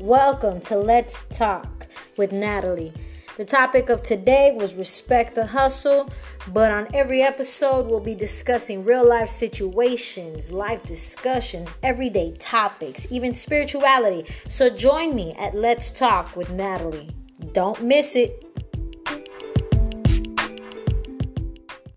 Welcome to Let's Talk with Natalie. The topic of today was respect the hustle, but on every episode, we'll be discussing real life situations, life discussions, everyday topics, even spirituality. So join me at Let's Talk with Natalie. Don't miss it.